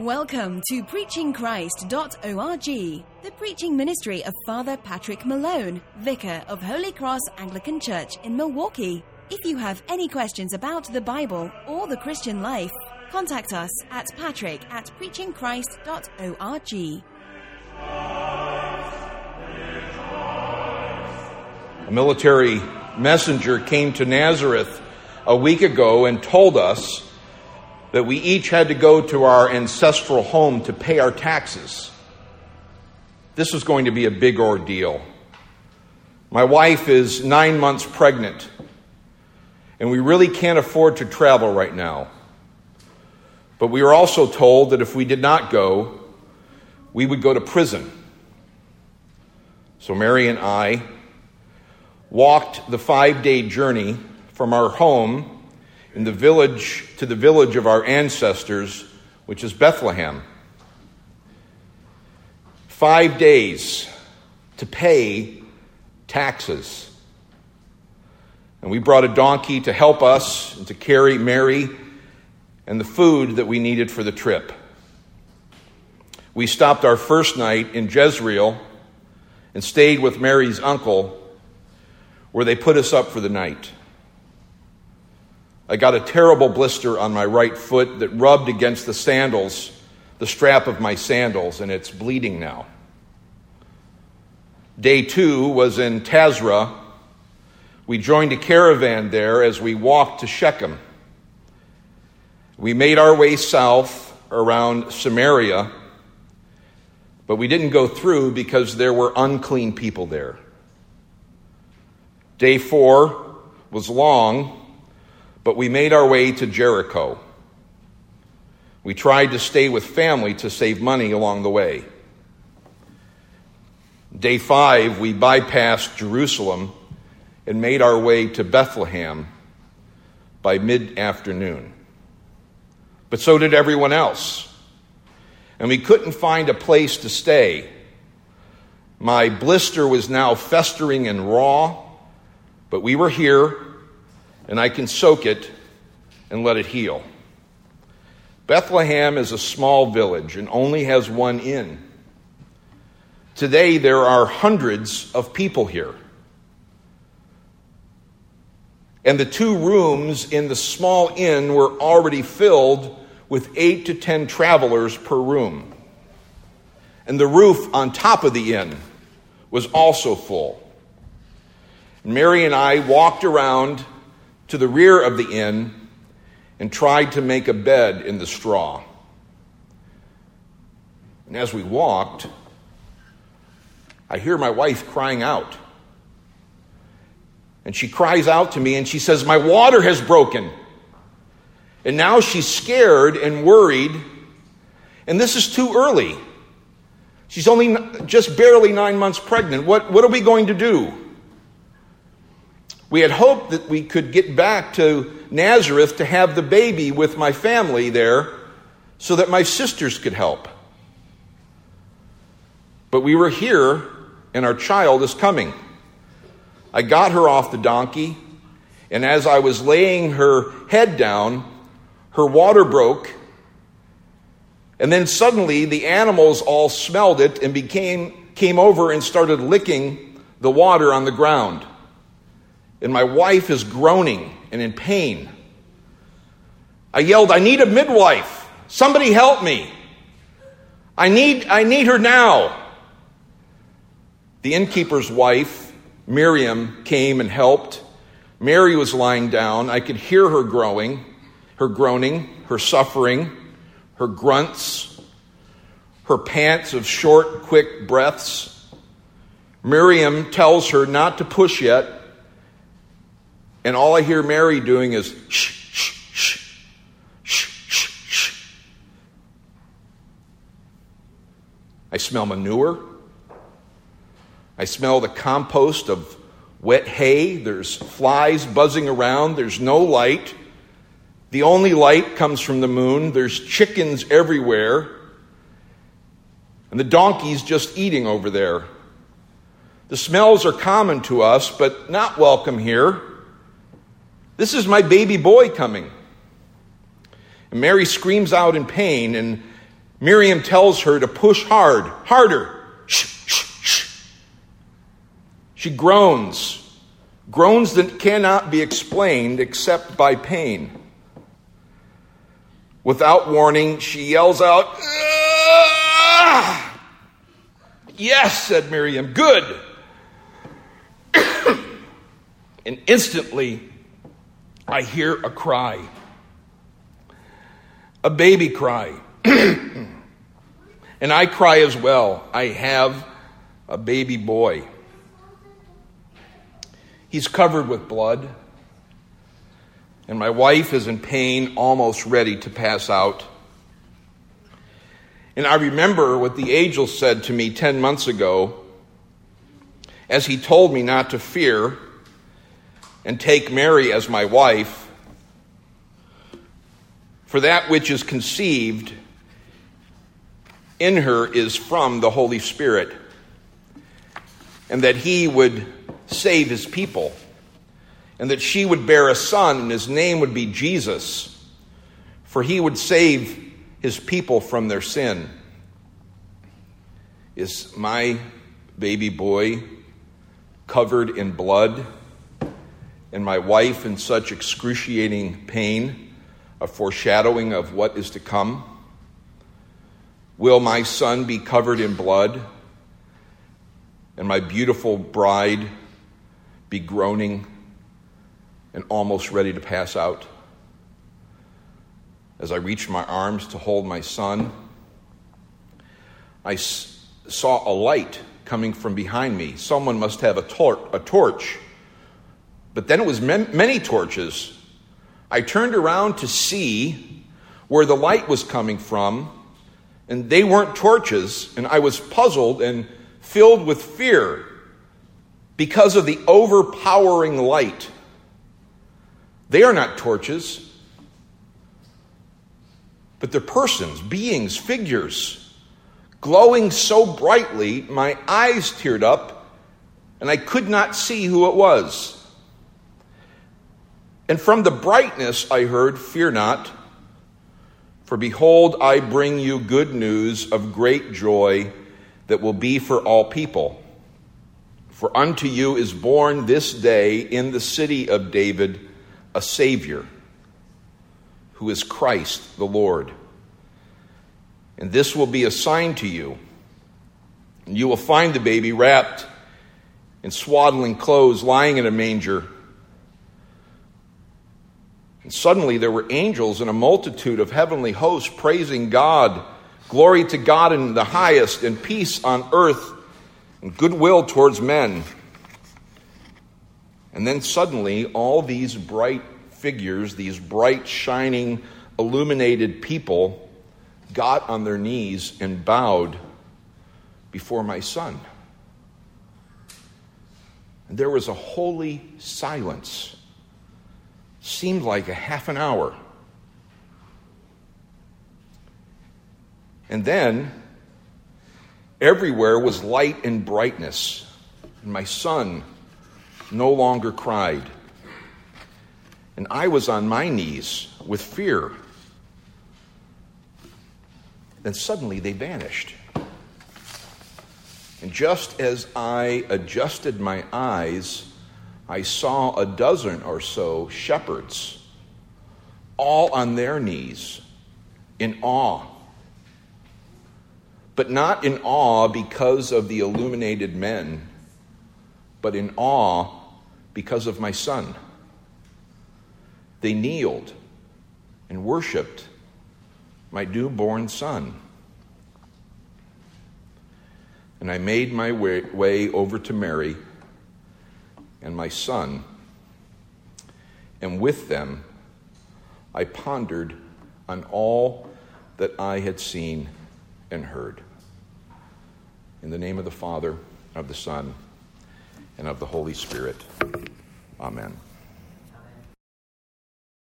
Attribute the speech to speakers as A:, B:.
A: Welcome to PreachingChrist.org, the preaching ministry of Father Patrick Malone, Vicar of Holy Cross Anglican Church in Milwaukee. If you have any questions about the Bible or the Christian life, contact us at patrick at preachingchrist.org.
B: A military messenger came to Nazareth a week ago and told us that we each had to go to our ancestral home to pay our taxes. This was going to be a big ordeal. My wife is nine months pregnant, and we really can't afford to travel right now. But we were also told that if we did not go, we would go to prison. So Mary and I walked the five day journey from our home in the village to the village of our ancestors, which is Bethlehem. Five days to pay taxes. And we brought a donkey to help us and to carry Mary and the food that we needed for the trip. We stopped our first night in Jezreel and stayed with Mary's uncle, where they put us up for the night. I got a terrible blister on my right foot that rubbed against the sandals, the strap of my sandals, and it's bleeding now. Day two was in Tazra. We joined a caravan there as we walked to Shechem. We made our way south around Samaria, but we didn't go through because there were unclean people there. Day four was long but we made our way to Jericho. We tried to stay with family to save money along the way. Day five, we bypassed Jerusalem and made our way to Bethlehem by mid afternoon. But so did everyone else. And we couldn't find a place to stay. My blister was now festering and raw, but we were here and I can soak it and let it heal. Bethlehem is a small village and only has one inn. Today, there are hundreds of people here. And the two rooms in the small inn were already filled with eight to ten travelers per room. And the roof on top of the inn was also full. Mary and I walked around to the rear of the inn and tried to make a bed in the straw. And as we walked, I hear my wife crying out. And she cries out to me and she says, My water has broken. And now she's scared and worried. And this is too early. She's only just barely nine months pregnant. What, what are we going to do? We had hoped that we could get back to Nazareth to have the baby with my family there so that my sisters could help. But we were here and our child is coming. I got her off the donkey, and as I was laying her head down, her water broke. And then suddenly the animals all smelled it and became, came over and started licking the water on the ground and my wife is groaning and in pain. I yelled, I need a midwife. Somebody help me. I need, I need her now. The innkeeper's wife, Miriam, came and helped. Mary was lying down. I could hear her growing, her groaning, her suffering, her grunts, her pants of short, quick breaths. Miriam tells her not to push yet and all I hear Mary doing is shh, shh, shh, shh, shh, shh. I smell manure. I smell the compost of wet hay. There's flies buzzing around. There's no light. The only light comes from the moon. There's chickens everywhere. And the donkey's just eating over there. The smells are common to us, but not welcome here. This is my baby boy coming. And Mary screams out in pain, and Miriam tells her to push hard, harder. Shh, shh, shh. She groans, groans that cannot be explained except by pain. Without warning, she yells out, ah! Yes, said Miriam, good. and instantly, I hear a cry, a baby cry. and I cry as well. I have a baby boy. He's covered with blood and my wife is in pain, almost ready to pass out. And I remember what the angel said to me 10 months ago as he told me not to fear and take Mary as my wife. For that which is conceived in her is from the Holy Spirit, and that he would save his people and that she would bear a son, and his name would be Jesus, for he would save his people from their sin. Is my baby boy covered in blood, and my wife in such excruciating pain, a foreshadowing of what is to come? Will my son be covered in blood, and my beautiful bride be groaning? and almost ready to pass out. As I reached my arms to hold my son, I saw a light coming from behind me. Someone must have a, tor- a torch. But then it was many torches. I turned around to see where the light was coming from, and they weren't torches, and I was puzzled and filled with fear because of the overpowering light. They are not torches, but they're persons, beings, figures, glowing so brightly, my eyes teared up, and I could not see who it was. And from the brightness I heard, Fear not, for behold, I bring you good news of great joy that will be for all people. For unto you is born this day in the city of David a Savior who is Christ the Lord. And this will be a sign to you. And you will find the baby wrapped in swaddling clothes, lying in a manger. Suddenly there were angels and a multitude of heavenly hosts praising God. Glory to God in the highest, and peace on earth, and goodwill towards men. And then suddenly, all these bright figures, these bright, shining, illuminated people, got on their knees and bowed before my son. And there was a holy silence. Seemed like a half an hour. And then everywhere was light and brightness. And my son no longer cried. And I was on my knees with fear. Then suddenly they vanished. And just as I adjusted my eyes, I saw a dozen or so shepherds, all on their knees, in awe. But not in awe because of the illuminated men, but in awe because of my son. They kneeled and worshiped my newborn son. And I made my way, way, over to Mary and my son, and with them I pondered on all that I had seen and heard. In the name of the Father, of the Son, and of the Holy Spirit. Amen.